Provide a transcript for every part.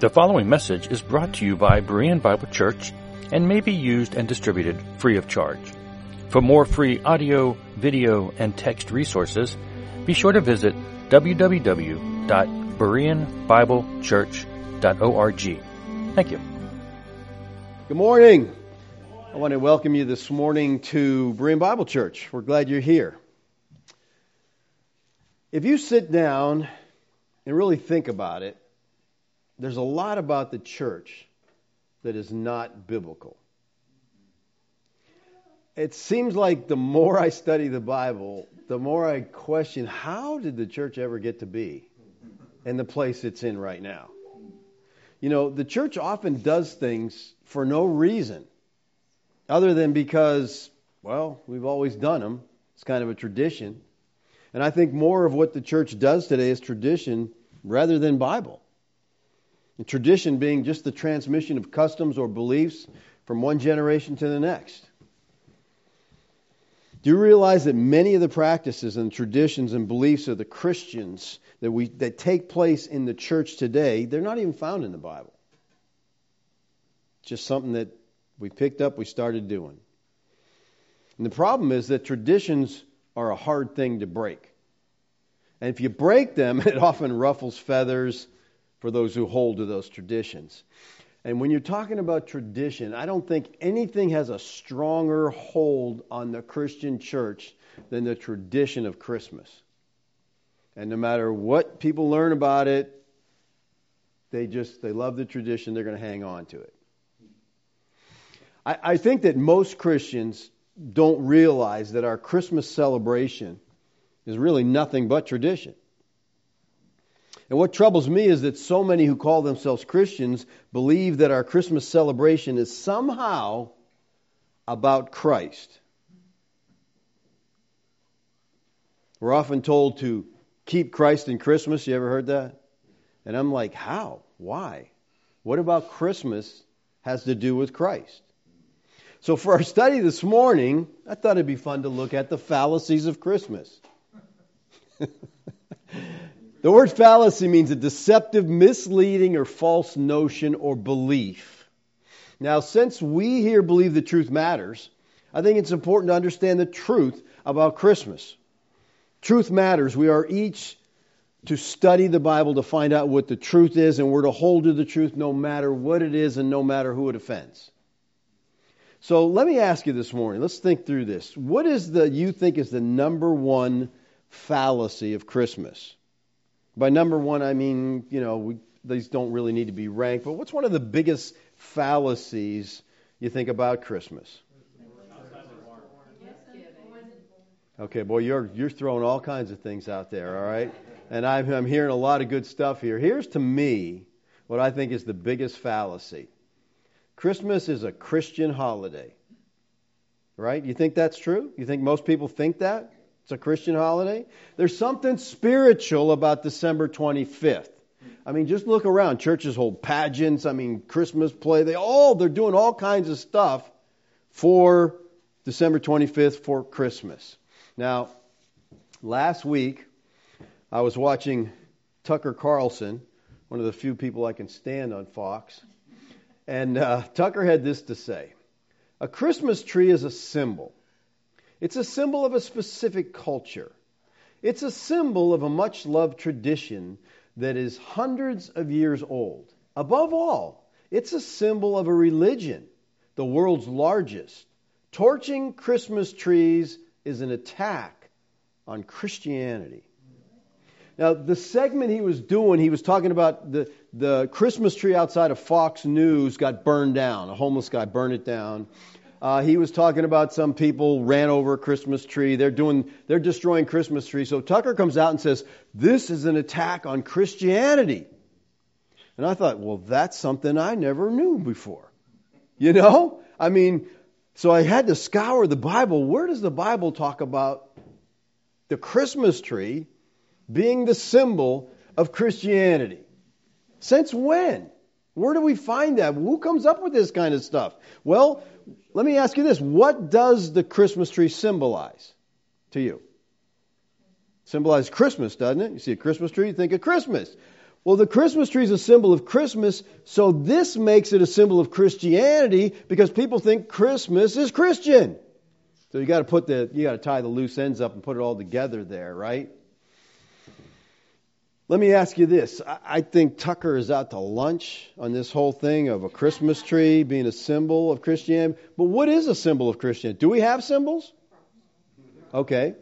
The following message is brought to you by Berean Bible Church and may be used and distributed free of charge. For more free audio, video, and text resources, be sure to visit www.bereanbiblechurch.org. Thank you. Good morning. I want to welcome you this morning to Berean Bible Church. We're glad you're here. If you sit down and really think about it, there's a lot about the church that is not biblical. It seems like the more I study the Bible, the more I question how did the church ever get to be in the place it's in right now? You know, the church often does things for no reason other than because, well, we've always done them. It's kind of a tradition. And I think more of what the church does today is tradition rather than Bible. And tradition being just the transmission of customs or beliefs from one generation to the next. Do you realize that many of the practices and traditions and beliefs of the Christians that we that take place in the church today, they're not even found in the Bible. Just something that we picked up, we started doing. And the problem is that traditions are a hard thing to break. And if you break them, it often ruffles feathers for those who hold to those traditions. And when you're talking about tradition, I don't think anything has a stronger hold on the Christian church than the tradition of Christmas. And no matter what people learn about it, they just they love the tradition, they're going to hang on to it. I, I think that most Christians don't realize that our Christmas celebration is really nothing but tradition. And what troubles me is that so many who call themselves Christians believe that our Christmas celebration is somehow about Christ. We're often told to keep Christ in Christmas. You ever heard that? And I'm like, how? Why? What about Christmas has to do with Christ? So, for our study this morning, I thought it'd be fun to look at the fallacies of Christmas. The word fallacy means a deceptive, misleading, or false notion or belief. Now, since we here believe the truth matters, I think it's important to understand the truth about Christmas. Truth matters. We are each to study the Bible to find out what the truth is, and we're to hold to the truth no matter what it is and no matter who it offends. So let me ask you this morning. Let's think through this. What is the you think is the number one fallacy of Christmas? By number one, I mean, you know, we, these don't really need to be ranked, but what's one of the biggest fallacies you think about Christmas? Okay, boy, you're you're throwing all kinds of things out there, all right? And I'm, I'm hearing a lot of good stuff here. Here's to me what I think is the biggest fallacy. Christmas is a Christian holiday. Right? You think that's true? You think most people think that? It's a Christian holiday. There's something spiritual about December 25th. I mean, just look around. Churches hold pageants. I mean, Christmas play. They all they're doing all kinds of stuff for December 25th for Christmas. Now, last week I was watching Tucker Carlson, one of the few people I can stand on Fox, and uh, Tucker had this to say: A Christmas tree is a symbol. It's a symbol of a specific culture. It's a symbol of a much loved tradition that is hundreds of years old. Above all, it's a symbol of a religion, the world's largest. Torching Christmas trees is an attack on Christianity. Now, the segment he was doing, he was talking about the, the Christmas tree outside of Fox News got burned down. A homeless guy burned it down. Uh, he was talking about some people ran over a Christmas tree. They're doing, they're destroying Christmas trees. So Tucker comes out and says, "This is an attack on Christianity." And I thought, well, that's something I never knew before. You know, I mean, so I had to scour the Bible. Where does the Bible talk about the Christmas tree being the symbol of Christianity? Since when? Where do we find that? Who comes up with this kind of stuff? Well, let me ask you this what does the Christmas tree symbolize to you? Symbolize Christmas, doesn't it? You see a Christmas tree, you think of Christmas. Well, the Christmas tree is a symbol of Christmas, so this makes it a symbol of Christianity because people think Christmas is Christian. So you got to put the you got to tie the loose ends up and put it all together there, right? Let me ask you this. I think Tucker is out to lunch on this whole thing of a Christmas tree being a symbol of Christianity. But what is a symbol of Christianity? Do we have symbols? Okay.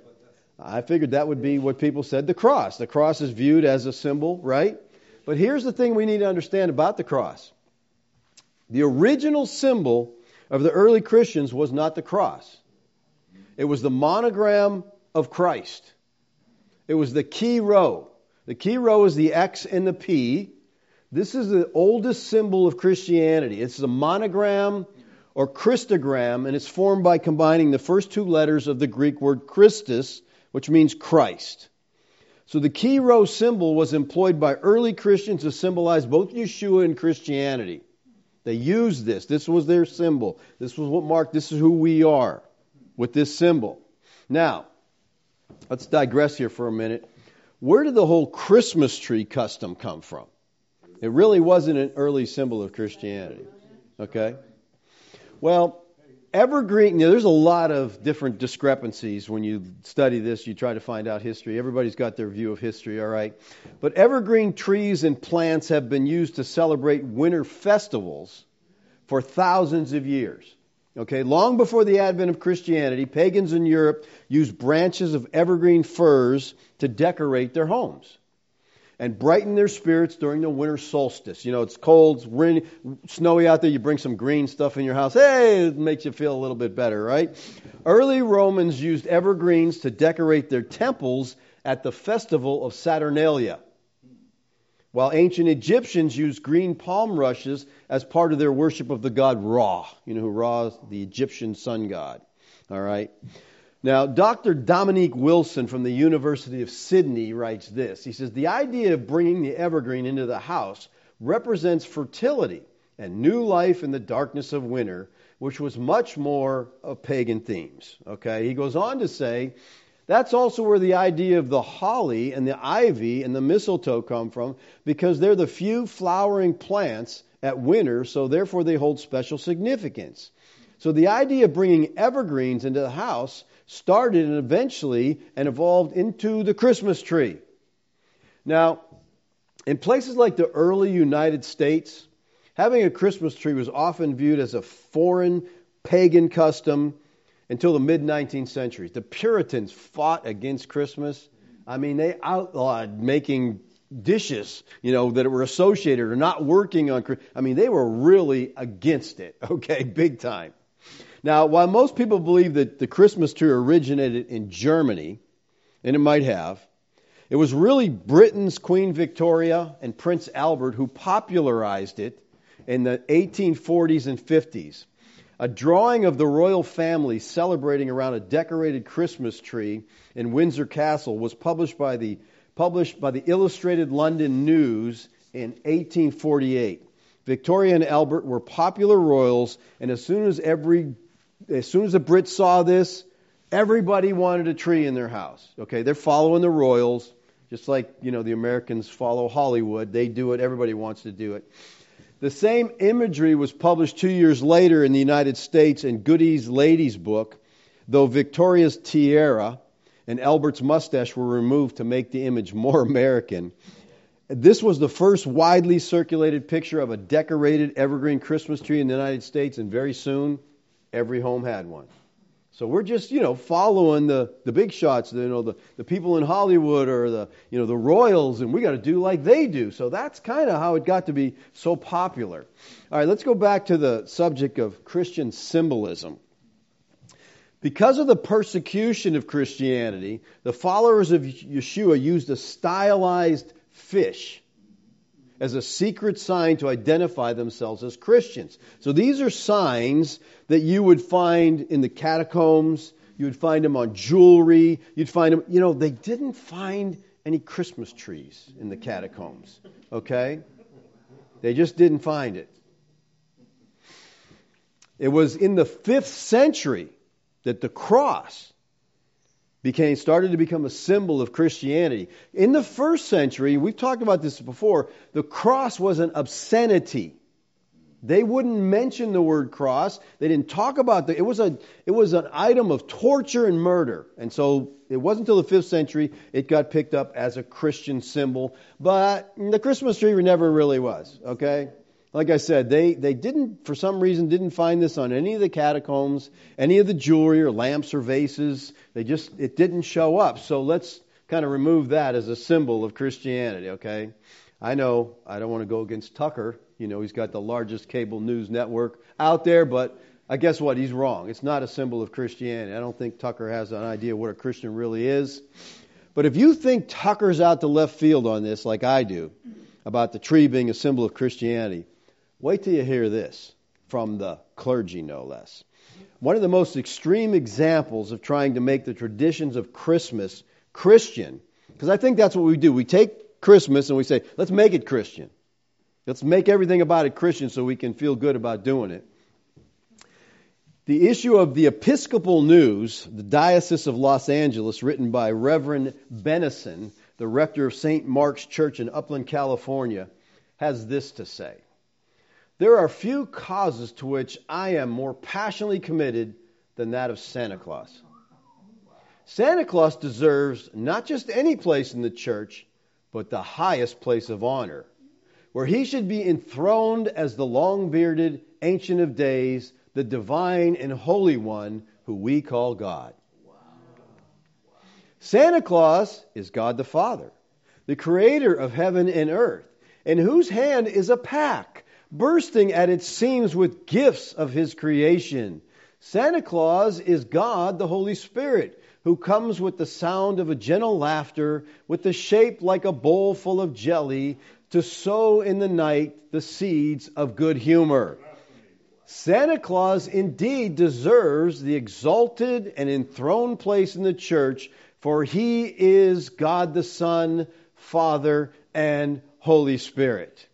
I figured that would be what people said the cross. The cross is viewed as a symbol, right? But here's the thing we need to understand about the cross the original symbol of the early Christians was not the cross, it was the monogram of Christ, it was the Chi Rho. The Chi Rho is the X and the P. This is the oldest symbol of Christianity. It's a monogram or Christogram, and it's formed by combining the first two letters of the Greek word Christus, which means Christ. So the Chi Rho symbol was employed by early Christians to symbolize both Yeshua and Christianity. They used this. This was their symbol. This was what marked, this is who we are with this symbol. Now, let's digress here for a minute where did the whole Christmas tree custom come from? It really wasn't an early symbol of Christianity. Okay? Well, evergreen, you know, there's a lot of different discrepancies when you study this. You try to find out history. Everybody's got their view of history, all right? But evergreen trees and plants have been used to celebrate winter festivals for thousands of years. Okay, long before the advent of Christianity, pagans in Europe used branches of evergreen firs to decorate their homes and brighten their spirits during the winter solstice. You know, it's cold, it's rainy, snowy out there, you bring some green stuff in your house. Hey, it makes you feel a little bit better, right? Early Romans used evergreens to decorate their temples at the festival of Saturnalia while ancient Egyptians used green palm rushes as part of their worship of the god Ra. You know who Ra is? The Egyptian sun god. All right. Now, Dr. Dominique Wilson from the University of Sydney writes this. He says, The idea of bringing the evergreen into the house represents fertility and new life in the darkness of winter, which was much more of pagan themes. Okay. He goes on to say, that's also where the idea of the holly and the ivy and the mistletoe come from, because they're the few flowering plants at winter, so therefore they hold special significance. So the idea of bringing evergreens into the house started and eventually and evolved into the Christmas tree. Now, in places like the early United States, having a Christmas tree was often viewed as a foreign pagan custom until the mid 19th century. The Puritans fought against Christmas. I mean, they outlawed making dishes, you know, that were associated or not working on. Christmas. I mean, they were really against it. Okay, big time. Now, while most people believe that the Christmas tree originated in Germany, and it might have, it was really Britain's Queen Victoria and Prince Albert who popularized it in the 1840s and 50s. A drawing of the royal family celebrating around a decorated Christmas tree in Windsor Castle was published by the, published by the Illustrated London News in 1848. Victoria and Albert were popular royals, and as soon as every as soon as the Brits saw this, everybody wanted a tree in their house. Okay, they're following the royals, just like you know the Americans follow Hollywood. They do it. Everybody wants to do it. The same imagery was published two years later in the United States in Godey's Lady's Book, though Victoria's tiara and Albert's mustache were removed to make the image more American. This was the first widely circulated picture of a decorated evergreen Christmas tree in the United States, and very soon every home had one. So we're just, you know, following the, the big shots, you know, the, the people in Hollywood or the, you know, the royals, and we got to do like they do. So that's kind of how it got to be so popular. All right, let's go back to the subject of Christian symbolism. Because of the persecution of Christianity, the followers of Yeshua used a stylized fish as a secret sign to identify themselves as Christians. So these are signs that you would find in the catacombs, you would find them on jewelry, you'd find them, you know, they didn't find any Christmas trees in the catacombs, okay? They just didn't find it. It was in the fifth century that the cross became started to become a symbol of Christianity. In the first century, we've talked about this before, the cross was an obscenity. They wouldn't mention the word cross. They didn't talk about the it was a it was an item of torture and murder. And so it wasn't until the 5th century it got picked up as a Christian symbol, but the Christmas tree never really was, okay? Like I said, they, they didn't, for some reason, didn't find this on any of the catacombs, any of the jewelry or lamps or vases. They just, it didn't show up. So let's kind of remove that as a symbol of Christianity, okay? I know I don't want to go against Tucker. You know, he's got the largest cable news network out there, but I guess what? He's wrong. It's not a symbol of Christianity. I don't think Tucker has an idea what a Christian really is. But if you think Tucker's out to left field on this, like I do, about the tree being a symbol of Christianity, Wait till you hear this from the clergy, no less. One of the most extreme examples of trying to make the traditions of Christmas Christian, because I think that's what we do. We take Christmas and we say, let's make it Christian. Let's make everything about it Christian so we can feel good about doing it. The issue of the Episcopal News, the Diocese of Los Angeles, written by Reverend Bennison, the rector of St. Mark's Church in Upland, California, has this to say. There are few causes to which I am more passionately committed than that of Santa Claus. Santa Claus deserves not just any place in the church, but the highest place of honor, where he should be enthroned as the long bearded Ancient of Days, the divine and holy one who we call God. Santa Claus is God the Father, the creator of heaven and earth, in whose hand is a pack bursting at its seams with gifts of his creation. Santa Claus is God, the Holy Spirit, who comes with the sound of a gentle laughter, with the shape like a bowl full of jelly, to sow in the night the seeds of good humor. Santa Claus indeed deserves the exalted and enthroned place in the church, for he is God the Son, Father, and Holy Spirit.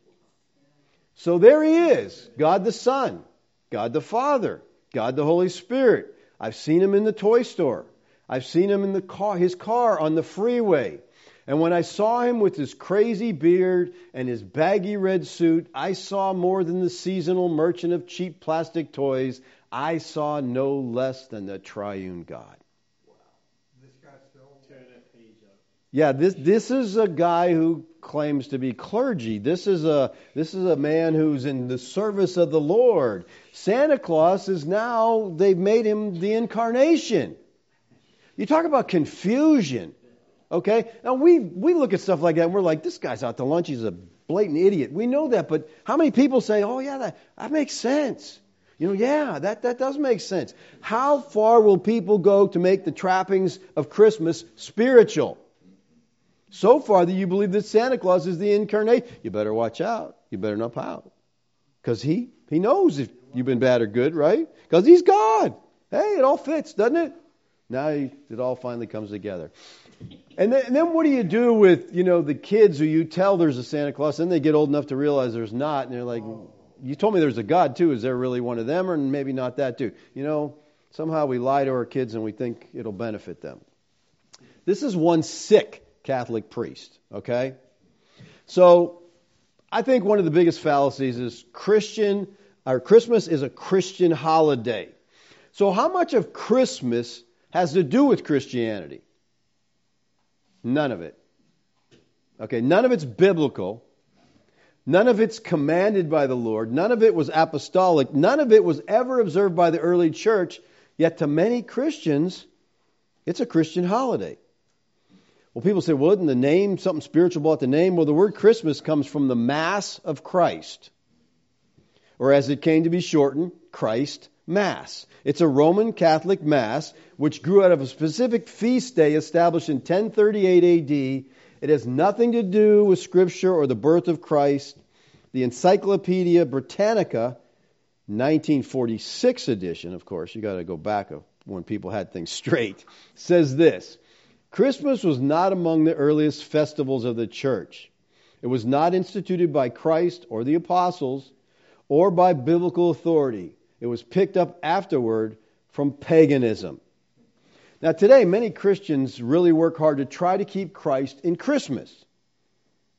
So there he is God the Son, God the Father, God the Holy Spirit. I've seen him in the toy store. I've seen him in the car, his car on the freeway. And when I saw him with his crazy beard and his baggy red suit, I saw more than the seasonal merchant of cheap plastic toys. I saw no less than the triune God. Wow. This guy's still turn that page up. Yeah, this this is a guy who claims to be clergy. This is a this is a man who's in the service of the Lord. Santa Claus is now they've made him the incarnation. You talk about confusion. Okay? Now we we look at stuff like that and we're like, this guy's out to lunch, he's a blatant idiot. We know that, but how many people say, Oh yeah, that, that makes sense? You know, yeah, that, that does make sense. How far will people go to make the trappings of Christmas spiritual? So far that you believe that Santa Claus is the incarnate, you better watch out. You better not pout. Because he, he knows if you've been bad or good, right? Because he's God. Hey, it all fits, doesn't it? Now it all finally comes together. And then, and then, what do you do with, you know, the kids who you tell there's a Santa Claus, and they get old enough to realize there's not, and they're like, you told me there's a God too. Is there really one of them, or maybe not that too? You know, somehow we lie to our kids and we think it'll benefit them. This is one sick Catholic priest. Okay? So I think one of the biggest fallacies is Christian or Christmas is a Christian holiday. So how much of Christmas has to do with Christianity? None of it. Okay, none of it's biblical. None of it's commanded by the Lord. None of it was apostolic. None of it was ever observed by the early church. Yet to many Christians, it's a Christian holiday. Well, people say, well, isn't the name something spiritual about the name? Well, the word Christmas comes from the Mass of Christ, or as it came to be shortened, Christ Mass. It's a Roman Catholic Mass which grew out of a specific feast day established in 1038 AD. It has nothing to do with Scripture or the birth of Christ. The Encyclopedia Britannica, 1946 edition, of course, you got to go back when people had things straight, says this Christmas was not among the earliest festivals of the church. It was not instituted by Christ or the apostles or by biblical authority. It was picked up afterward from paganism. Now, today, many Christians really work hard to try to keep Christ in Christmas.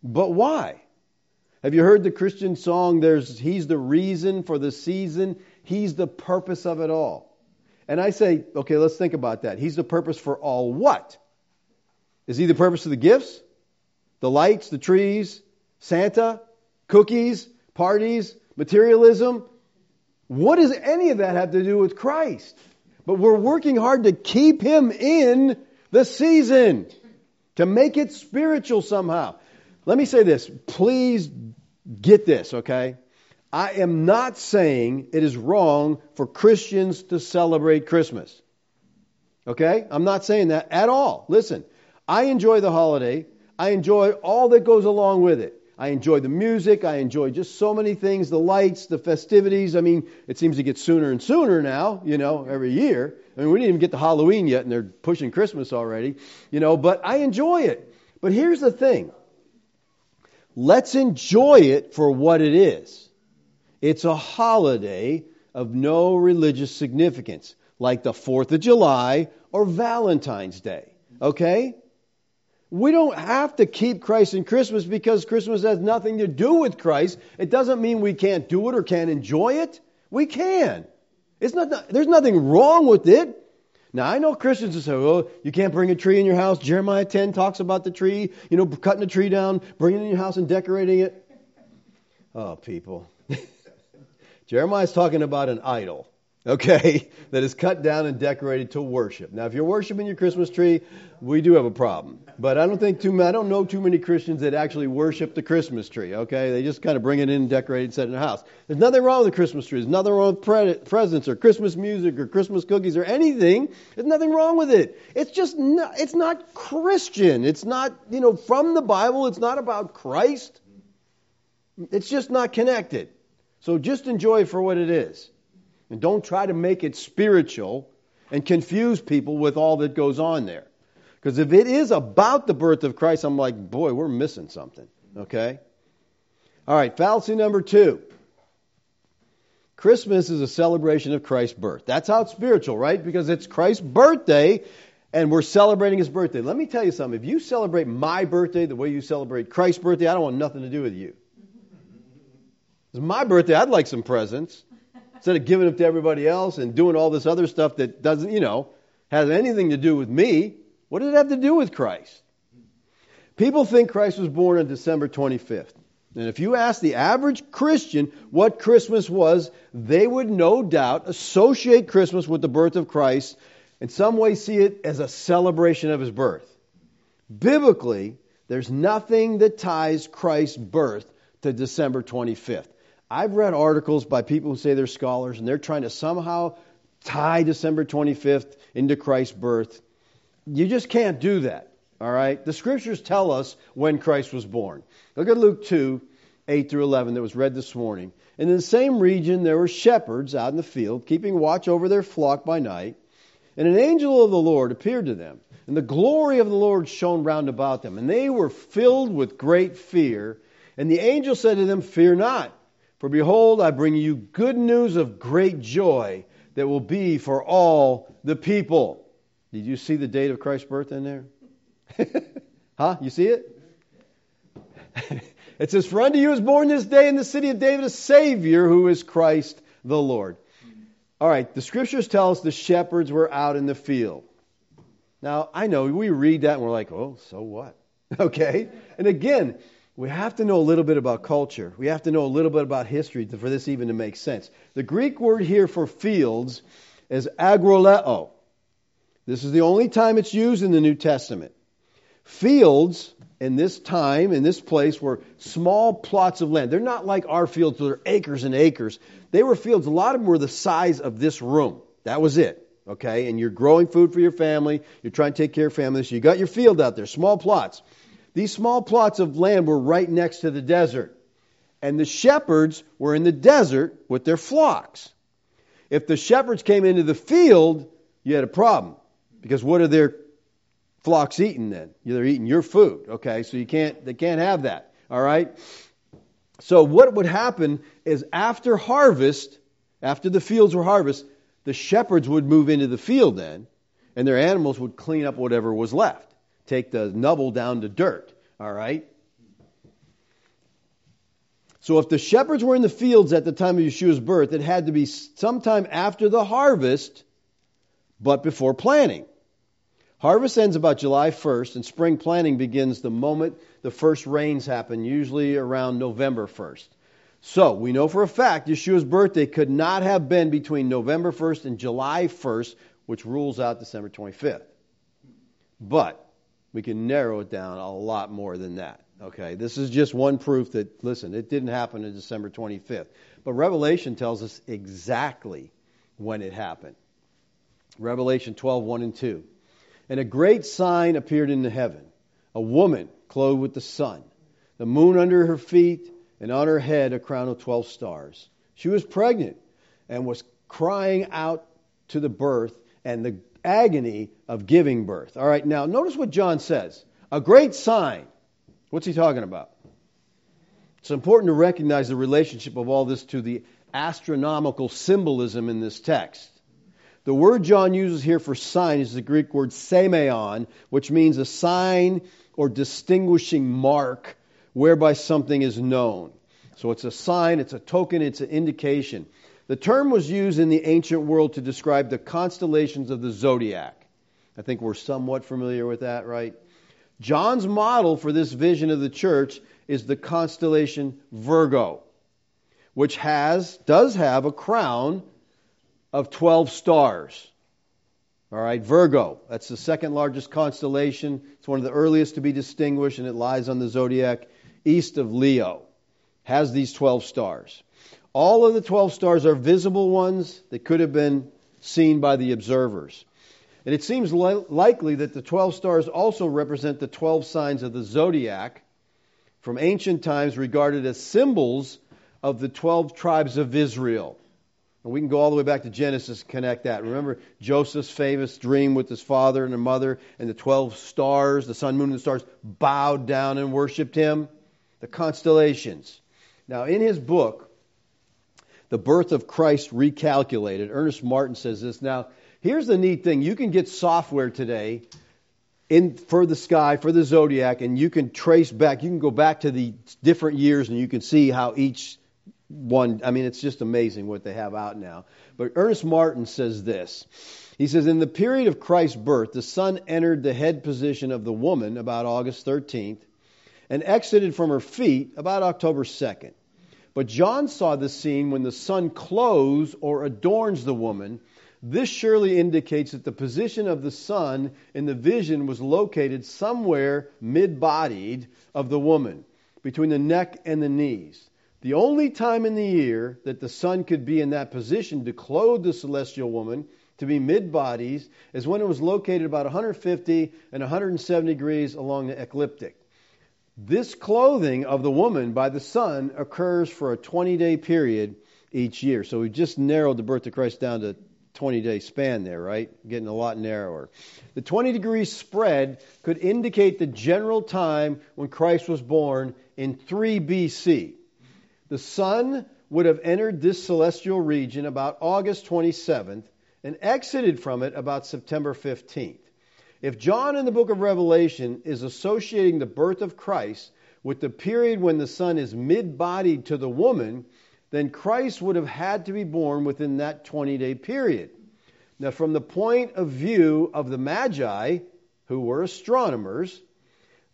But why? Have you heard the Christian song, There's, He's the reason for the season, He's the purpose of it all? And I say, okay, let's think about that. He's the purpose for all what? Is He the purpose of the gifts? The lights, the trees, Santa, cookies, parties, materialism? What does any of that have to do with Christ? But we're working hard to keep Him in the season, to make it spiritual somehow. Let me say this. Please get this, okay? I am not saying it is wrong for Christians to celebrate Christmas. Okay? I'm not saying that at all. Listen, I enjoy the holiday. I enjoy all that goes along with it. I enjoy the music. I enjoy just so many things the lights, the festivities. I mean, it seems to get sooner and sooner now, you know, every year. I mean, we didn't even get to Halloween yet, and they're pushing Christmas already, you know, but I enjoy it. But here's the thing let's enjoy it for what it is. It's a holiday of no religious significance, like the 4th of July or Valentine's Day. Okay? We don't have to keep Christ in Christmas because Christmas has nothing to do with Christ. It doesn't mean we can't do it or can't enjoy it. We can. It's not, there's nothing wrong with it. Now, I know Christians who say, oh, you can't bring a tree in your house. Jeremiah 10 talks about the tree, you know, cutting a tree down, bringing it in your house and decorating it. Oh, people. Jeremiah's talking about an idol okay, that is cut down and decorated to worship. Now, if you're worshiping your Christmas tree, we do have a problem. But I don't think too I don't know too many Christians that actually worship the Christmas tree. Okay, they just kind of bring it in, decorate it, and set it in the house. There's nothing wrong with the Christmas tree. There's nothing wrong with pre- presents or Christmas music or Christmas cookies or anything. There's nothing wrong with it. It's just not, it's not Christian. It's not you know from the Bible. It's not about Christ. It's just not connected. So just enjoy for what it is. And don't try to make it spiritual and confuse people with all that goes on there. Because if it is about the birth of Christ, I'm like, boy, we're missing something. Okay? All right, fallacy number two. Christmas is a celebration of Christ's birth. That's how it's spiritual, right? Because it's Christ's birthday and we're celebrating his birthday. Let me tell you something. If you celebrate my birthday the way you celebrate Christ's birthday, I don't want nothing to do with you. It's my birthday. I'd like some presents instead of giving it to everybody else and doing all this other stuff that doesn't, you know, has anything to do with me, what does it have to do with Christ? People think Christ was born on December 25th. And if you ask the average Christian what Christmas was, they would no doubt associate Christmas with the birth of Christ, in some way see it as a celebration of his birth. Biblically, there's nothing that ties Christ's birth to December 25th. I've read articles by people who say they're scholars and they're trying to somehow tie December 25th into Christ's birth. You just can't do that. All right? The scriptures tell us when Christ was born. Look at Luke 2, 8 through 11 that was read this morning. And in the same region there were shepherds out in the field, keeping watch over their flock by night. And an angel of the Lord appeared to them, and the glory of the Lord shone round about them. And they were filled with great fear. And the angel said to them, Fear not. For behold, I bring you good news of great joy that will be for all the people. Did you see the date of Christ's birth in there? huh? You see it? it says, For unto you is born this day in the city of David a Savior who is Christ the Lord. All right, the scriptures tell us the shepherds were out in the field. Now, I know we read that and we're like, oh, so what? Okay? And again, we have to know a little bit about culture. We have to know a little bit about history for this even to make sense. The Greek word here for fields is agroleo. This is the only time it's used in the New Testament. Fields in this time, in this place, were small plots of land. They're not like our fields, they're acres and acres. They were fields, a lot of them were the size of this room. That was it. Okay? And you're growing food for your family, you're trying to take care of families, so you got your field out there, small plots. These small plots of land were right next to the desert. And the shepherds were in the desert with their flocks. If the shepherds came into the field, you had a problem. Because what are their flocks eating then? They're eating your food. Okay, so you can't they can't have that. All right? So what would happen is after harvest, after the fields were harvested, the shepherds would move into the field then, and their animals would clean up whatever was left, take the nubble down to dirt. All right? So if the shepherds were in the fields at the time of Yeshua's birth, it had to be sometime after the harvest, but before planting. Harvest ends about July 1st, and spring planting begins the moment the first rains happen, usually around November 1st. So we know for a fact Yeshua's birthday could not have been between November 1st and July 1st, which rules out December 25th. But we can narrow it down a lot more than that. Okay, this is just one proof that, listen, it didn't happen on December 25th. But Revelation tells us exactly when it happened. Revelation 12, 1 and 2. And a great sign appeared in the heaven a woman clothed with the sun, the moon under her feet, and on her head a crown of 12 stars. She was pregnant and was crying out to the birth and the agony of giving birth. All right, now notice what John says. A great sign. What's he talking about? It's important to recognize the relationship of all this to the astronomical symbolism in this text. The word John uses here for sign is the Greek word semeion, which means a sign or distinguishing mark whereby something is known. So it's a sign, it's a token, it's an indication. The term was used in the ancient world to describe the constellations of the zodiac. I think we're somewhat familiar with that, right? John's model for this vision of the church is the constellation Virgo, which has does have a crown of 12 stars. All right, Virgo, that's the second largest constellation. It's one of the earliest to be distinguished and it lies on the zodiac east of Leo. Has these 12 stars. All of the 12 stars are visible ones that could have been seen by the observers. And it seems li- likely that the 12 stars also represent the 12 signs of the zodiac from ancient times regarded as symbols of the 12 tribes of Israel. And we can go all the way back to Genesis and connect that. Remember Joseph's famous dream with his father and his mother, and the 12 stars, the sun, moon, and the stars bowed down and worshiped him? The constellations. Now, in his book, the birth of Christ recalculated. Ernest Martin says this. Now, here's the neat thing you can get software today in for the sky, for the zodiac, and you can trace back, you can go back to the different years and you can see how each one, I mean, it's just amazing what they have out now. But Ernest Martin says this. He says, In the period of Christ's birth, the sun entered the head position of the woman about August 13th and exited from her feet about October 2nd. But John saw the scene when the sun clothes or adorns the woman. This surely indicates that the position of the sun in the vision was located somewhere mid bodied of the woman, between the neck and the knees. The only time in the year that the sun could be in that position to clothe the celestial woman, to be mid bodies, is when it was located about 150 and 170 degrees along the ecliptic. This clothing of the woman by the sun occurs for a 20 day period each year. So we just narrowed the birth of Christ down to 20 day span there, right? Getting a lot narrower. The 20 degree spread could indicate the general time when Christ was born in 3 BC. The sun would have entered this celestial region about August 27th and exited from it about September 15th. If John in the book of Revelation is associating the birth of Christ with the period when the sun is mid bodied to the woman, then Christ would have had to be born within that 20 day period. Now, from the point of view of the Magi, who were astronomers,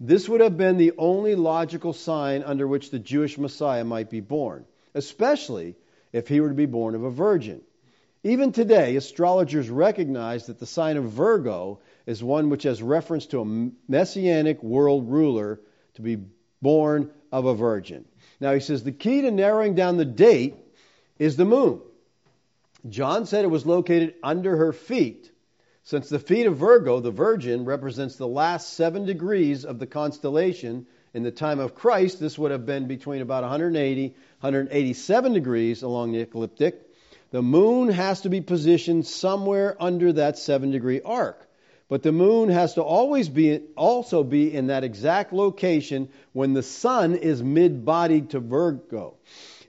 this would have been the only logical sign under which the Jewish Messiah might be born, especially if he were to be born of a virgin. Even today, astrologers recognize that the sign of Virgo is one which has reference to a messianic world ruler to be born of a virgin. Now, he says the key to narrowing down the date is the moon. John said it was located under her feet. Since the feet of Virgo, the Virgin, represents the last seven degrees of the constellation, in the time of Christ, this would have been between about 180, 187 degrees along the ecliptic. The moon has to be positioned somewhere under that seven degree arc. But the moon has to always be also be in that exact location when the sun is mid-bodied to Virgo.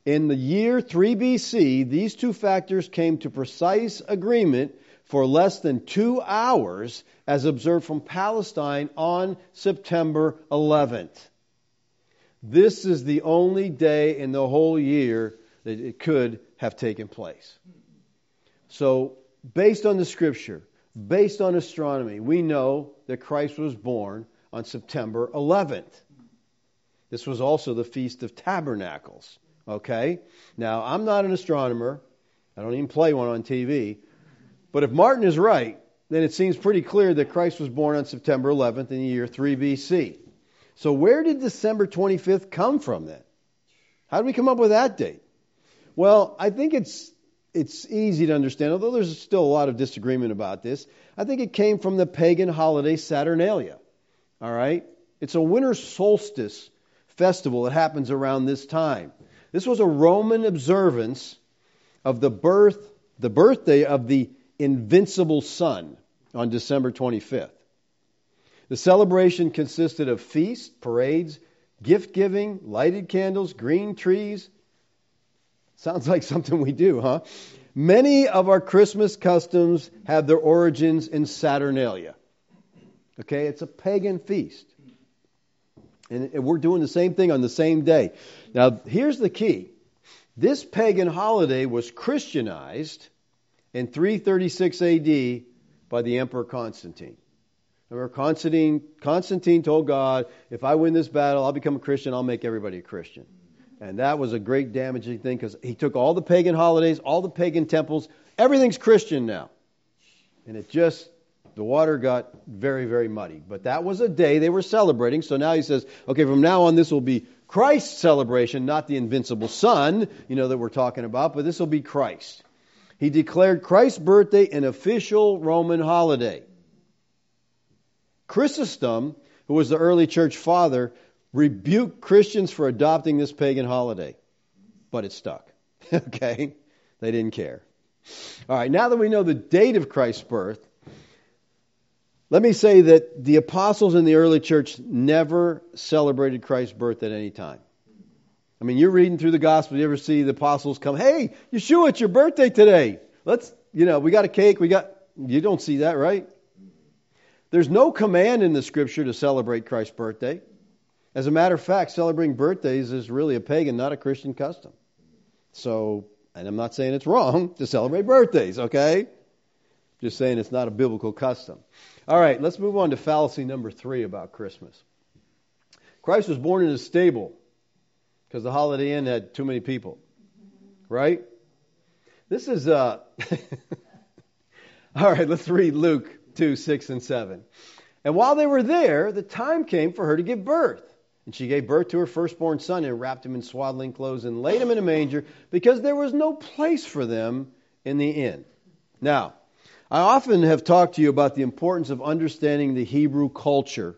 In the year 3 BC, these two factors came to precise agreement for less than two hours as observed from Palestine on September 11th. This is the only day in the whole year that it could have taken place. So, based on the scripture, based on astronomy, we know that Christ was born on September 11th. This was also the Feast of Tabernacles. Okay? Now, I'm not an astronomer. I don't even play one on TV. But if Martin is right, then it seems pretty clear that Christ was born on September 11th in the year 3 BC. So, where did December 25th come from then? How did we come up with that date? Well, I think it's it's easy to understand, although there's still a lot of disagreement about this. I think it came from the pagan holiday Saturnalia. All right? It's a winter solstice festival that happens around this time. This was a Roman observance of the birth, the birthday of the invincible sun on December 25th. The celebration consisted of feasts, parades, gift giving, lighted candles, green trees. Sounds like something we do, huh? Many of our Christmas customs have their origins in Saturnalia. Okay, it's a pagan feast. And we're doing the same thing on the same day. Now, here's the key this pagan holiday was Christianized in 336 AD by the Emperor Constantine. Remember, Constantine, Constantine told God, if I win this battle, I'll become a Christian, I'll make everybody a Christian. And that was a great damaging thing because he took all the pagan holidays, all the pagan temples, everything's Christian now. And it just, the water got very, very muddy. But that was a day they were celebrating. So now he says, okay, from now on, this will be Christ's celebration, not the invincible sun, you know, that we're talking about, but this will be Christ. He declared Christ's birthday an official Roman holiday. Chrysostom, who was the early church father, rebuked Christians for adopting this pagan holiday, but it stuck. okay? They didn't care. All right, now that we know the date of Christ's birth, let me say that the apostles in the early church never celebrated Christ's birth at any time. I mean, you're reading through the gospel, you ever see the apostles come, hey, Yeshua, it's your birthday today. Let's, you know, we got a cake, we got, you don't see that, right? There's no command in the scripture to celebrate Christ's birthday. As a matter of fact, celebrating birthdays is really a pagan, not a Christian custom. So, and I'm not saying it's wrong to celebrate birthdays, okay? Just saying it's not a biblical custom. All right, let's move on to fallacy number three about Christmas. Christ was born in a stable because the Holiday Inn had too many people, right? This is, uh, all right, let's read Luke 2, 6, and 7. And while they were there, the time came for her to give birth. And she gave birth to her firstborn son and wrapped him in swaddling clothes and laid him in a manger because there was no place for them in the inn. Now, I often have talked to you about the importance of understanding the Hebrew culture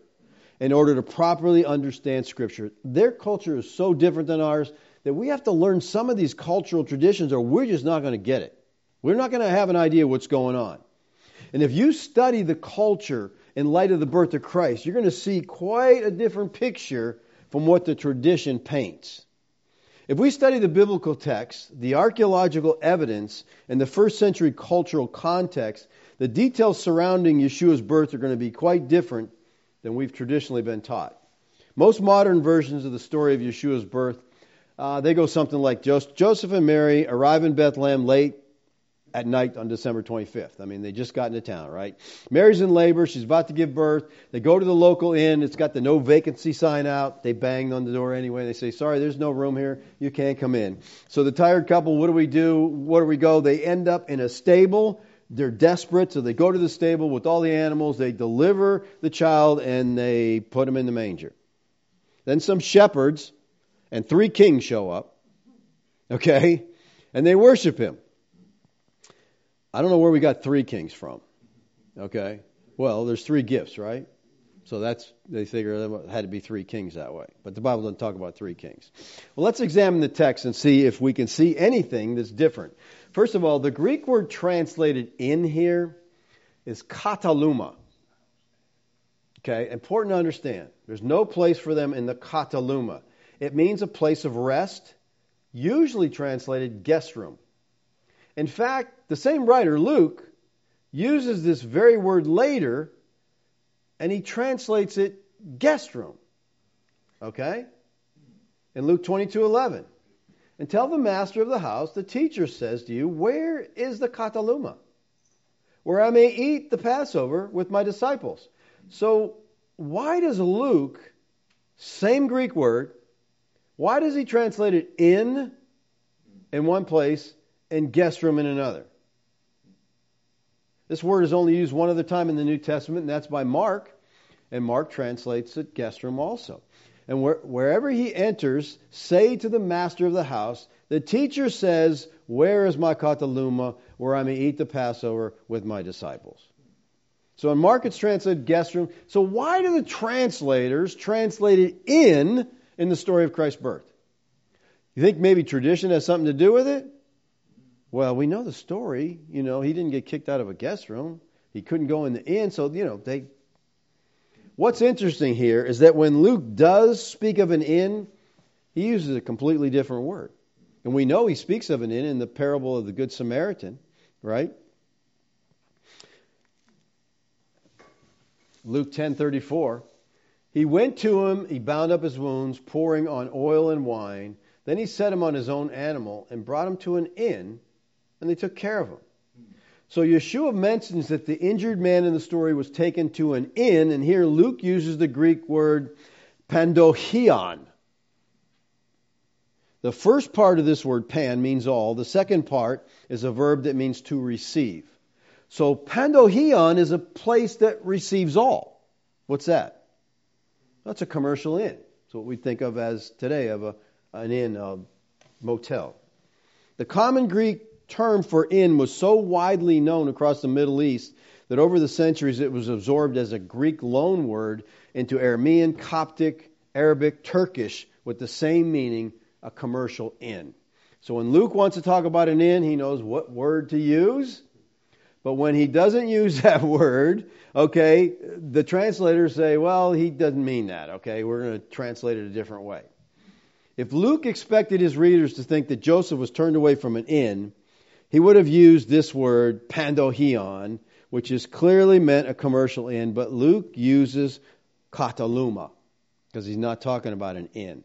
in order to properly understand Scripture. Their culture is so different than ours that we have to learn some of these cultural traditions or we're just not going to get it. We're not going to have an idea what's going on. And if you study the culture in light of the birth of Christ, you're going to see quite a different picture from what the tradition paints. If we study the biblical text, the archaeological evidence, and the first century cultural context, the details surrounding Yeshua's birth are going to be quite different than we've traditionally been taught. Most modern versions of the story of Yeshua's birth, uh, they go something like Joseph and Mary arrive in Bethlehem late at night on December 25th. I mean, they just got into town, right? Mary's in labor. She's about to give birth. They go to the local inn. It's got the no vacancy sign out. They bang on the door anyway. They say, sorry, there's no room here. You can't come in. So the tired couple, what do we do? Where do we go? They end up in a stable. They're desperate, so they go to the stable with all the animals. They deliver the child and they put him in the manger. Then some shepherds and three kings show up. Okay? And they worship him. I don't know where we got three kings from. Okay? Well, there's three gifts, right? So that's they figure there had to be three kings that way. But the Bible doesn't talk about three kings. Well, let's examine the text and see if we can see anything that's different. First of all, the Greek word translated in here is kataluma. Okay, important to understand. There's no place for them in the kataluma. It means a place of rest, usually translated guest room. In fact, the same writer, Luke, uses this very word later and he translates it guest room. Okay? In Luke 22:11. And tell the master of the house, the teacher says to you, Where is the kataluma? Where I may eat the Passover with my disciples. So, why does Luke, same Greek word, why does he translate it in in one place and guest room in another? This word is only used one other time in the New Testament, and that's by Mark. And Mark translates it guest room also. And where, wherever he enters, say to the master of the house, the teacher says, Where is my kataluma, where I may eat the Passover with my disciples? So in Mark it's translated guest room. So why do the translators translate it in in the story of Christ's birth? You think maybe tradition has something to do with it? Well, we know the story. You know, he didn't get kicked out of a guest room. He couldn't go in the inn, so you know they What's interesting here is that when Luke does speak of an inn, he uses a completely different word. And we know he speaks of an inn in the parable of the Good Samaritan, right? Luke 10:34. He went to him, he bound up his wounds, pouring on oil and wine. Then he set him on his own animal and brought him to an inn, and they took care of him. So Yeshua mentions that the injured man in the story was taken to an inn, and here Luke uses the Greek word pandocheion. The first part of this word, pan, means all. The second part is a verb that means to receive. So pandocheion is a place that receives all. What's that? That's a commercial inn. It's what we think of as today of a, an inn, a motel. The common Greek term for inn was so widely known across the Middle East that over the centuries it was absorbed as a Greek loanword into Aramean, Coptic, Arabic, Turkish with the same meaning, a commercial inn. So when Luke wants to talk about an inn, he knows what word to use. But when he doesn't use that word, okay, the translators say, well, he doesn't mean that, okay? We're going to translate it a different way. If Luke expected his readers to think that Joseph was turned away from an inn, he would have used this word, pandocheion, which is clearly meant a commercial inn, but Luke uses kataluma because he's not talking about an inn.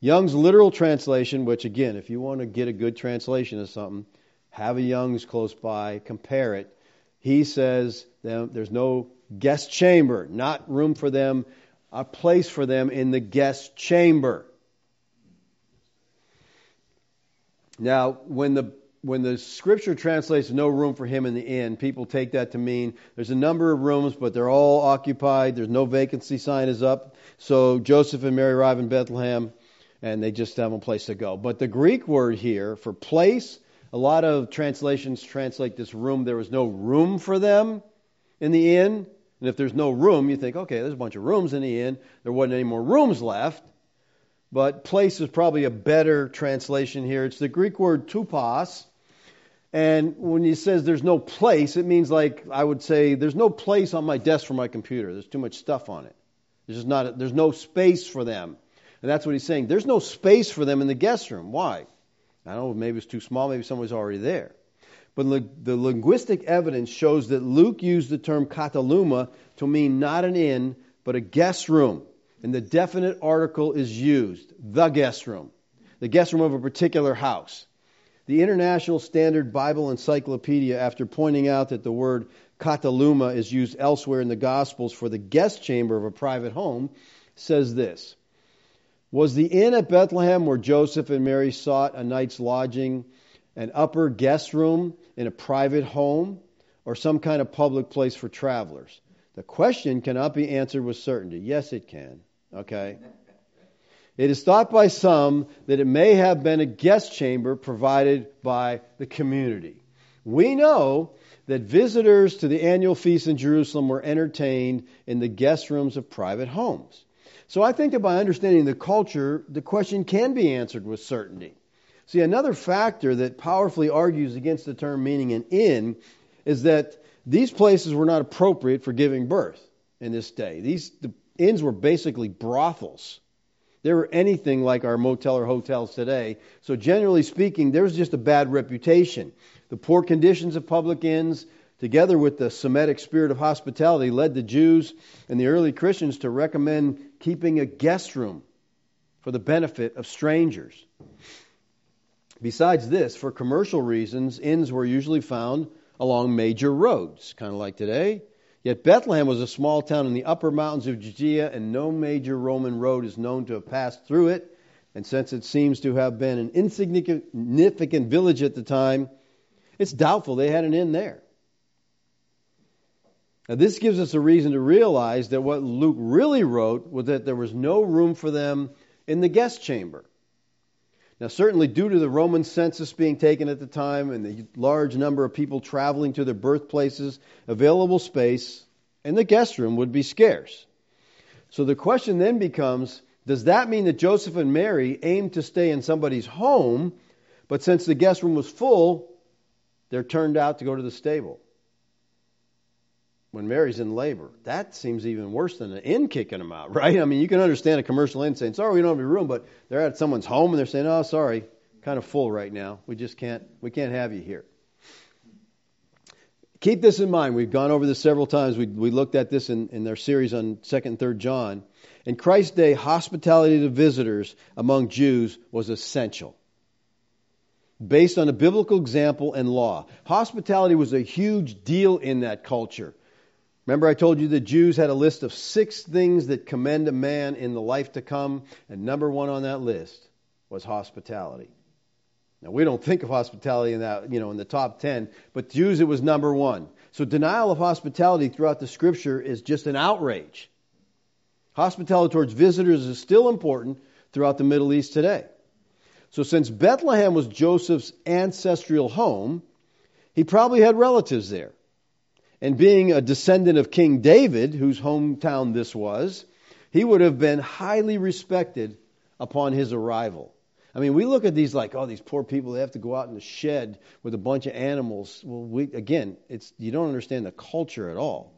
Young's literal translation, which again, if you want to get a good translation of something, have a Young's close by, compare it. He says there's no guest chamber, not room for them, a place for them in the guest chamber. Now, when the when the scripture translates no room for him in the inn, people take that to mean there's a number of rooms, but they're all occupied. There's no vacancy sign is up. So Joseph and Mary arrive in Bethlehem, and they just have a place to go. But the Greek word here for place, a lot of translations translate this room. There was no room for them in the inn. And if there's no room, you think, okay, there's a bunch of rooms in the inn. There wasn't any more rooms left. But place is probably a better translation here. It's the Greek word topos and when he says there's no place, it means like I would say there's no place on my desk for my computer. There's too much stuff on it. There's just not. There's no space for them, and that's what he's saying. There's no space for them in the guest room. Why? I don't know. Maybe it's too small. Maybe somebody's already there. But the linguistic evidence shows that Luke used the term kataluma to mean not an inn, but a guest room. And the definite article is used, the guest room, the guest room of a particular house. The International Standard Bible Encyclopedia, after pointing out that the word kataluma is used elsewhere in the Gospels for the guest chamber of a private home, says this Was the inn at Bethlehem where Joseph and Mary sought a night's lodging an upper guest room in a private home or some kind of public place for travelers? The question cannot be answered with certainty. Yes, it can. Okay? It is thought by some that it may have been a guest chamber provided by the community. We know that visitors to the annual feast in Jerusalem were entertained in the guest rooms of private homes. So I think that by understanding the culture, the question can be answered with certainty. See, another factor that powerfully argues against the term meaning an inn is that these places were not appropriate for giving birth in this day. These the inns were basically brothels they were anything like our motel or hotels today. So, generally speaking, there was just a bad reputation. The poor conditions of public inns together with the Semitic spirit of hospitality, led the Jews and the early Christians to recommend keeping a guest room for the benefit of strangers. Besides this, for commercial reasons, inns were usually found along major roads, kind of like today. Yet Bethlehem was a small town in the upper mountains of Judea, and no major Roman road is known to have passed through it. And since it seems to have been an insignificant village at the time, it's doubtful they had an inn there. Now, this gives us a reason to realize that what Luke really wrote was that there was no room for them in the guest chamber. Now, certainly due to the Roman census being taken at the time and the large number of people traveling to their birthplaces, available space in the guest room would be scarce. So the question then becomes does that mean that Joseph and Mary aimed to stay in somebody's home, but since the guest room was full, they're turned out to go to the stable? When Mary's in labor. That seems even worse than an inn kicking them out, right? I mean, you can understand a commercial inn saying, sorry, we don't have any room, but they're at someone's home and they're saying, oh, sorry, kind of full right now. We just can't, we can't have you here. Keep this in mind. We've gone over this several times. We, we looked at this in, in their series on 2nd and 3rd John. In Christ's day, hospitality to visitors among Jews was essential based on a biblical example and law. Hospitality was a huge deal in that culture. Remember, I told you the Jews had a list of six things that commend a man in the life to come, and number one on that list was hospitality. Now, we don't think of hospitality in that, you know, in the top ten, but Jews it was number one. So denial of hospitality throughout the scripture is just an outrage. Hospitality towards visitors is still important throughout the Middle East today. So since Bethlehem was Joseph's ancestral home, he probably had relatives there. And being a descendant of King David, whose hometown this was, he would have been highly respected upon his arrival. I mean, we look at these like, oh, these poor people, they have to go out in the shed with a bunch of animals. Well, we, again, it's, you don't understand the culture at all.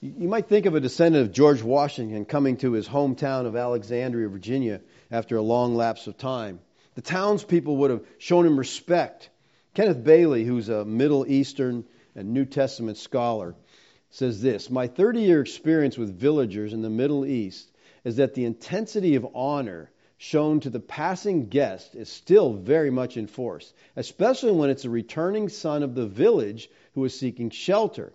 You, might think of a descendant of George Washington coming to his hometown of Alexandria, Virginia, after a long lapse of time. The townspeople would have shown him respect. Kenneth Bailey, who's a Middle Eastern a New Testament scholar, says this My 30 year experience with villagers in the Middle East is that the intensity of honor shown to the passing guest is still very much in force, especially when it's a returning son of the village who is seeking shelter.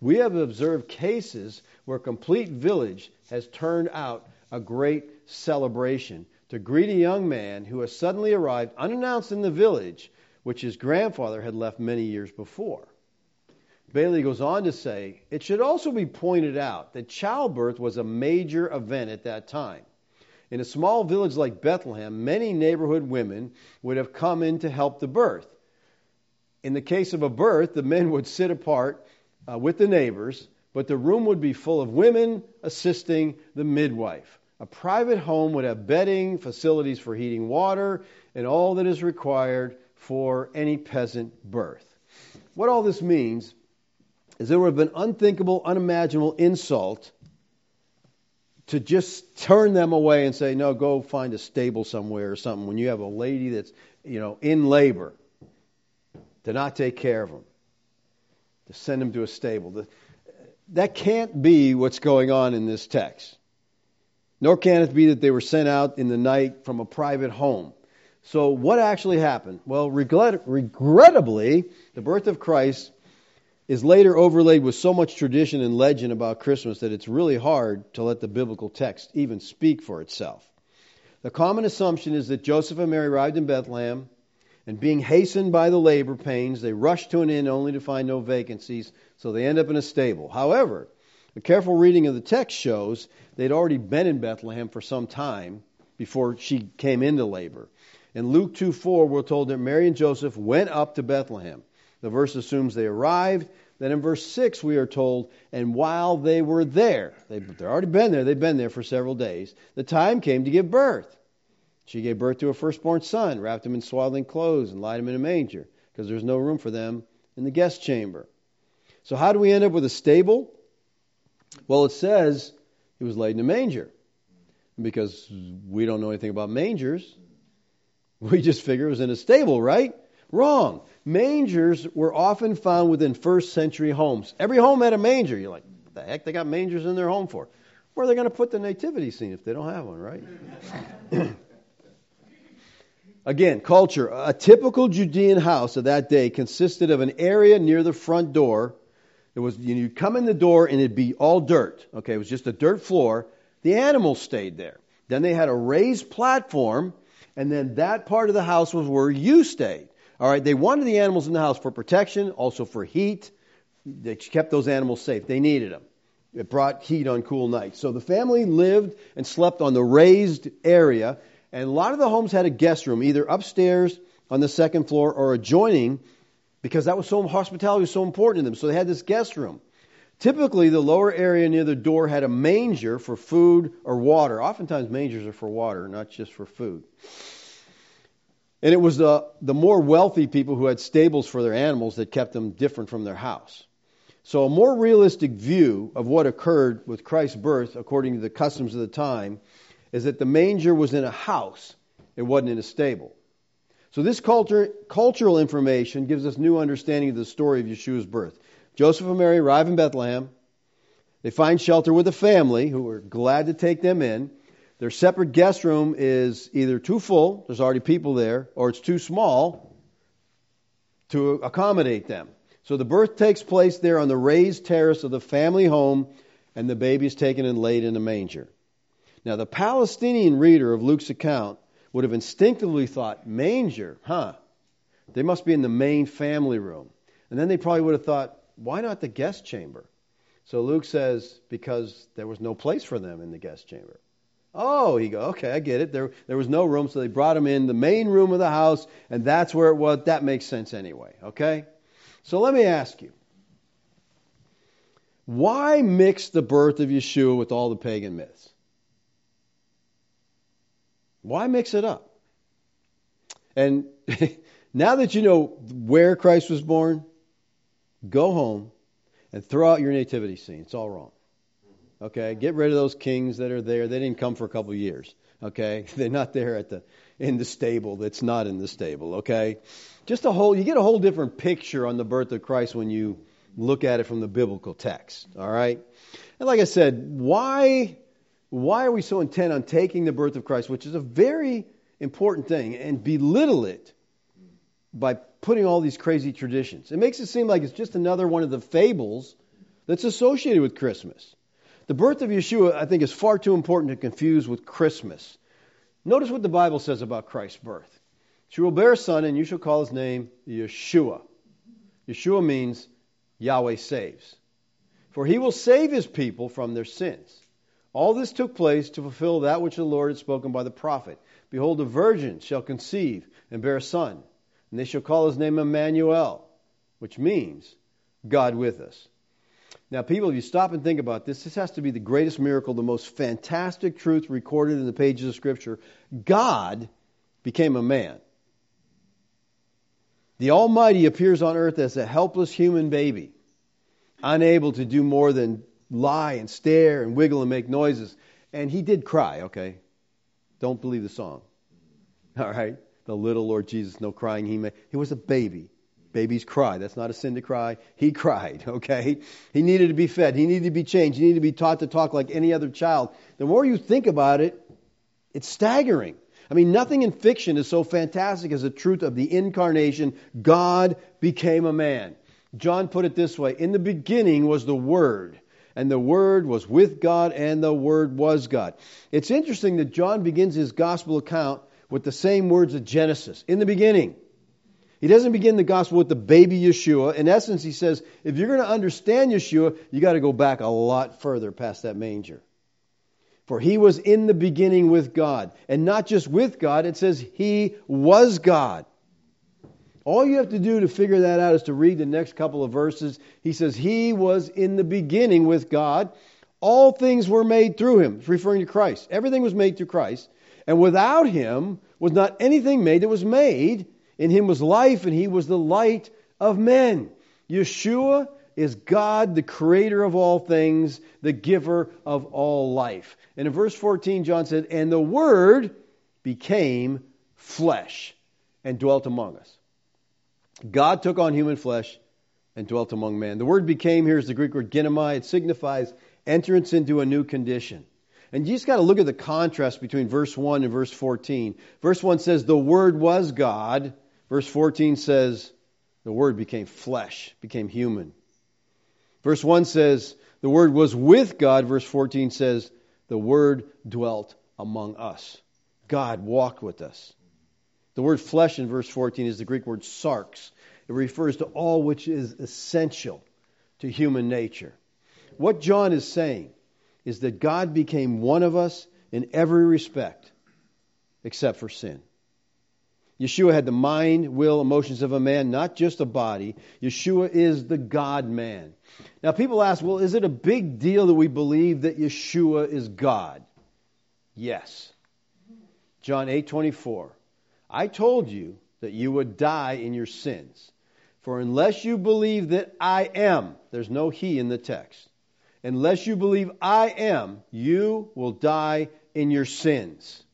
We have observed cases where a complete village has turned out a great celebration to greet a young man who has suddenly arrived unannounced in the village, which his grandfather had left many years before. Bailey goes on to say, it should also be pointed out that childbirth was a major event at that time. In a small village like Bethlehem, many neighborhood women would have come in to help the birth. In the case of a birth, the men would sit apart uh, with the neighbors, but the room would be full of women assisting the midwife. A private home would have bedding, facilities for heating water, and all that is required for any peasant birth. What all this means is there would have been unthinkable, unimaginable insult to just turn them away and say, no, go find a stable somewhere or something when you have a lady that's, you know, in labor. To not take care of them. To send them to a stable. That can't be what's going on in this text. Nor can it be that they were sent out in the night from a private home. So, what actually happened? Well, regret- regrettably, the birth of Christ is later overlaid with so much tradition and legend about Christmas that it's really hard to let the biblical text even speak for itself. The common assumption is that Joseph and Mary arrived in Bethlehem, and being hastened by the labor pains, they rushed to an inn only to find no vacancies, so they end up in a stable. However, a careful reading of the text shows they'd already been in Bethlehem for some time before she came into labor. In Luke 2 4, we're told that Mary and Joseph went up to Bethlehem. The verse assumes they arrived. Then in verse 6, we are told, and while they were there, they've, they've already been there, they've been there for several days, the time came to give birth. She gave birth to a firstborn son, wrapped him in swaddling clothes, and laid him in a manger, because there's no room for them in the guest chamber. So, how do we end up with a stable? Well, it says he was laid in a manger. Because we don't know anything about mangers, we just figure it was in a stable, right? Wrong. Mangers were often found within first century homes. Every home had a manger. You're like, what the heck they got mangers in their home for? Where are they going to put the nativity scene if they don't have one, right? Again, culture. A typical Judean house of that day consisted of an area near the front door. It was you would come in the door and it'd be all dirt. Okay, it was just a dirt floor. The animals stayed there. Then they had a raised platform, and then that part of the house was where you stayed. All right, they wanted the animals in the house for protection, also for heat. They kept those animals safe. They needed them. It brought heat on cool nights. So the family lived and slept on the raised area, and a lot of the homes had a guest room, either upstairs on the second floor or adjoining, because that was so hospitality was so important to them. So they had this guest room. Typically, the lower area near the door had a manger for food or water. Oftentimes, mangers are for water, not just for food. And it was the, the more wealthy people who had stables for their animals that kept them different from their house. So, a more realistic view of what occurred with Christ's birth, according to the customs of the time, is that the manger was in a house, it wasn't in a stable. So, this culture, cultural information gives us new understanding of the story of Yeshua's birth. Joseph and Mary arrive in Bethlehem. They find shelter with a family who are glad to take them in. Their separate guest room is either too full, there's already people there, or it's too small to accommodate them. So the birth takes place there on the raised terrace of the family home, and the baby is taken and laid in a manger. Now, the Palestinian reader of Luke's account would have instinctively thought, manger, huh? They must be in the main family room. And then they probably would have thought, why not the guest chamber? So Luke says, because there was no place for them in the guest chamber. Oh, he go, okay, I get it. There, there was no room, so they brought him in the main room of the house, and that's where it was. That makes sense anyway, okay? So let me ask you, why mix the birth of Yeshua with all the pagan myths? Why mix it up? And now that you know where Christ was born, Go home and throw out your nativity scene. It's all wrong. Okay? Get rid of those kings that are there. They didn't come for a couple of years. Okay? They're not there at the in the stable that's not in the stable, okay? Just a whole you get a whole different picture on the birth of Christ when you look at it from the biblical text. All right? And like I said, why why are we so intent on taking the birth of Christ, which is a very important thing, and belittle it by putting all these crazy traditions. It makes it seem like it's just another one of the fables that's associated with Christmas. The birth of Yeshua, I think, is far too important to confuse with Christmas. Notice what the Bible says about Christ's birth. She will bear a son, and you shall call his name Yeshua. Yeshua means Yahweh saves. For he will save his people from their sins. All this took place to fulfill that which the Lord had spoken by the prophet. Behold, a virgin shall conceive and bear a son and they shall call his name Emmanuel, which means God with us. Now, people, if you stop and think about this, this has to be the greatest miracle, the most fantastic truth recorded in the pages of Scripture. God became a man. The Almighty appears on earth as a helpless human baby, unable to do more than lie and stare and wiggle and make noises. And he did cry, okay? Don't believe the song. All right? the little Lord Jesus, no crying he made. He was a baby. Babies cry. That's not a sin to cry. He cried, okay? He needed to be fed. He needed to be changed. He needed to be taught to talk like any other child. The more you think about it, it's staggering. I mean, nothing in fiction is so fantastic as the truth of the incarnation. God became a man. John put it this way In the beginning was the Word, and the Word was with God, and the Word was God. It's interesting that John begins his gospel account with the same words of Genesis in the beginning. He doesn't begin the gospel with the baby Yeshua. In essence, he says, if you're going to understand Yeshua, you got to go back a lot further past that manger. For he was in the beginning with God. And not just with God, it says he was God. All you have to do to figure that out is to read the next couple of verses. He says, He was in the beginning with God. All things were made through him. It's referring to Christ. Everything was made through Christ. And without him was not anything made that was made. In him was life, and he was the light of men. Yeshua is God, the creator of all things, the giver of all life. And in verse 14, John said, And the Word became flesh and dwelt among us. God took on human flesh and dwelt among men. The word became here is the Greek word ginomai. It signifies entrance into a new condition. And you just got to look at the contrast between verse 1 and verse 14. Verse 1 says, The Word was God. Verse 14 says, The Word became flesh, became human. Verse 1 says, The Word was with God. Verse 14 says, The Word dwelt among us. God walked with us. The word flesh in verse 14 is the Greek word sarx. It refers to all which is essential to human nature. What John is saying is that God became one of us in every respect except for sin. Yeshua had the mind, will, emotions of a man, not just a body. Yeshua is the God man. Now, people ask, well, is it a big deal that we believe that Yeshua is God? Yes. John 8 24. I told you that you would die in your sins. For unless you believe that I am, there's no he in the text. Unless you believe I am, you will die in your sins.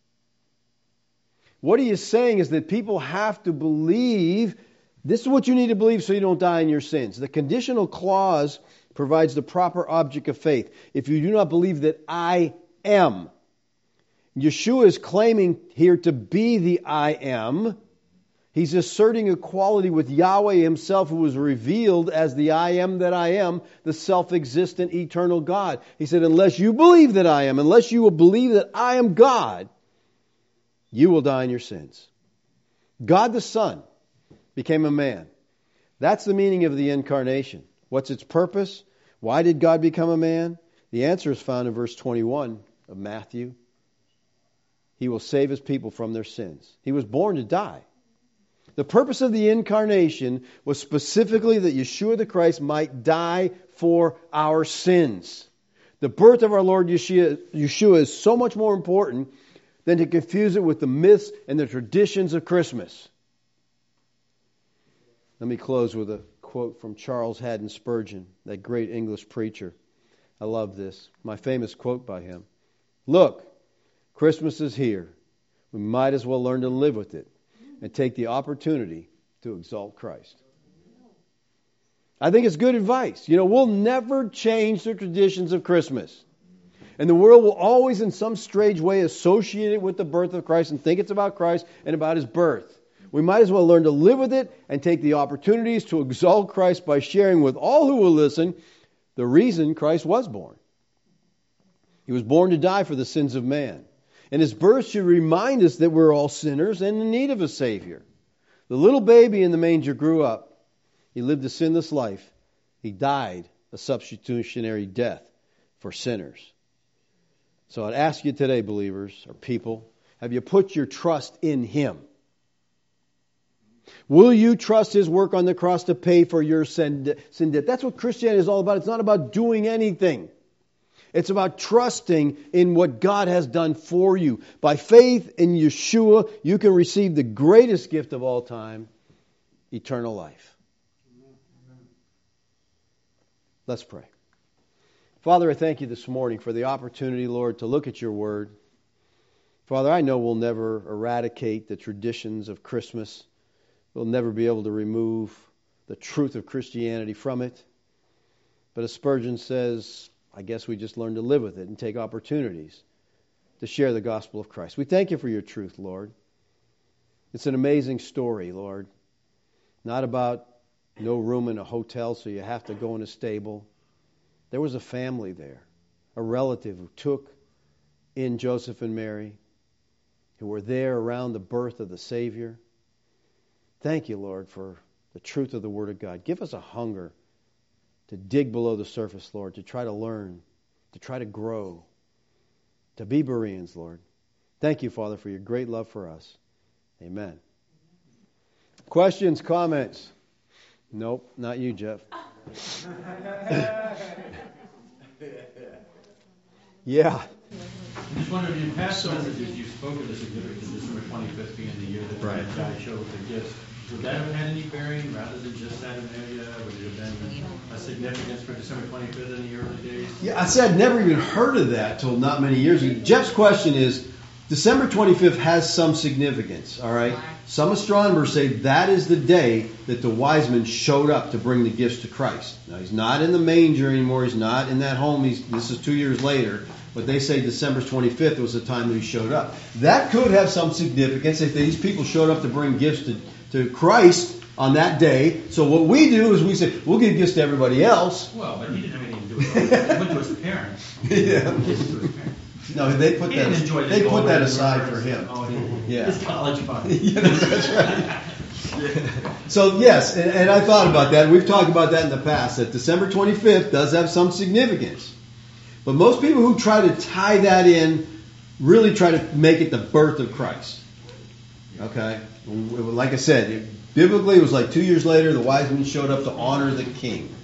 What he is saying is that people have to believe this is what you need to believe so you don't die in your sins. The conditional clause provides the proper object of faith. If you do not believe that I am, Yeshua is claiming here to be the I am. He's asserting equality with Yahweh himself, who was revealed as the I am that I am, the self existent, eternal God. He said, Unless you believe that I am, unless you will believe that I am God, you will die in your sins. God the Son became a man. That's the meaning of the incarnation. What's its purpose? Why did God become a man? The answer is found in verse 21 of Matthew. He will save his people from their sins. He was born to die. The purpose of the incarnation was specifically that Yeshua the Christ might die for our sins. The birth of our Lord Yeshua, Yeshua is so much more important than to confuse it with the myths and the traditions of Christmas. Let me close with a quote from Charles Haddon Spurgeon, that great English preacher. I love this. My famous quote by him. Look, Christmas is here. We might as well learn to live with it and take the opportunity to exalt Christ. I think it's good advice. You know, we'll never change the traditions of Christmas. And the world will always, in some strange way, associate it with the birth of Christ and think it's about Christ and about his birth. We might as well learn to live with it and take the opportunities to exalt Christ by sharing with all who will listen the reason Christ was born. He was born to die for the sins of man. And his birth should remind us that we're all sinners and in need of a Savior. The little baby in the manger grew up. He lived a sinless life. He died a substitutionary death for sinners. So I'd ask you today, believers or people, have you put your trust in Him? Will you trust His work on the cross to pay for your sin debt? That's what Christianity is all about. It's not about doing anything. It's about trusting in what God has done for you. By faith in Yeshua, you can receive the greatest gift of all time eternal life. Let's pray. Father, I thank you this morning for the opportunity, Lord, to look at your word. Father, I know we'll never eradicate the traditions of Christmas. We'll never be able to remove the truth of Christianity from it. But as Spurgeon says, I guess we just learn to live with it and take opportunities to share the gospel of Christ. We thank you for your truth, Lord. It's an amazing story, Lord. Not about no room in a hotel, so you have to go in a stable. There was a family there, a relative who took in Joseph and Mary, who were there around the birth of the Savior. Thank you, Lord, for the truth of the Word of God. Give us a hunger to dig below the surface, Lord, to try to learn, to try to grow, to be Bereans, Lord. Thank you, Father, for your great love for us. Amen. Questions, comments? Nope, not you, Jeff. yeah. I just wonder if you past messages you spoke of the significance of December 25th being the year that right. God showed the gifts. Would that have had any bearing rather than just Saturnalia? Would it have been a significance for December 25th in the early days? Yeah, I said I'd never even heard of that till not many years ago. Jeff's question is, December 25th has some significance, all right? Some astronomers say that is the day that the wise men showed up to bring the gifts to Christ. Now, he's not in the manger anymore. He's not in that home. He's, this is two years later. But they say December 25th was the time that he showed up. That could have some significance if these people showed up to bring gifts to, to Christ on that day. So what we do is we say, we'll give gifts to everybody else. Well, but he didn't have anything to do with it. He went to his parents. Yeah. He didn't to his parents. No, they put He that, didn't enjoy the they put gold that aside for him. Oh, Yeah. His college fund. Yeah, that's right. So yes, and, and I thought about that. We've talked about that in the past. That December 25th does have some significance, but most people who try to tie that in really try to make it the birth of Christ. Okay, like I said, biblically it was like two years later. The wise men showed up to honor the King.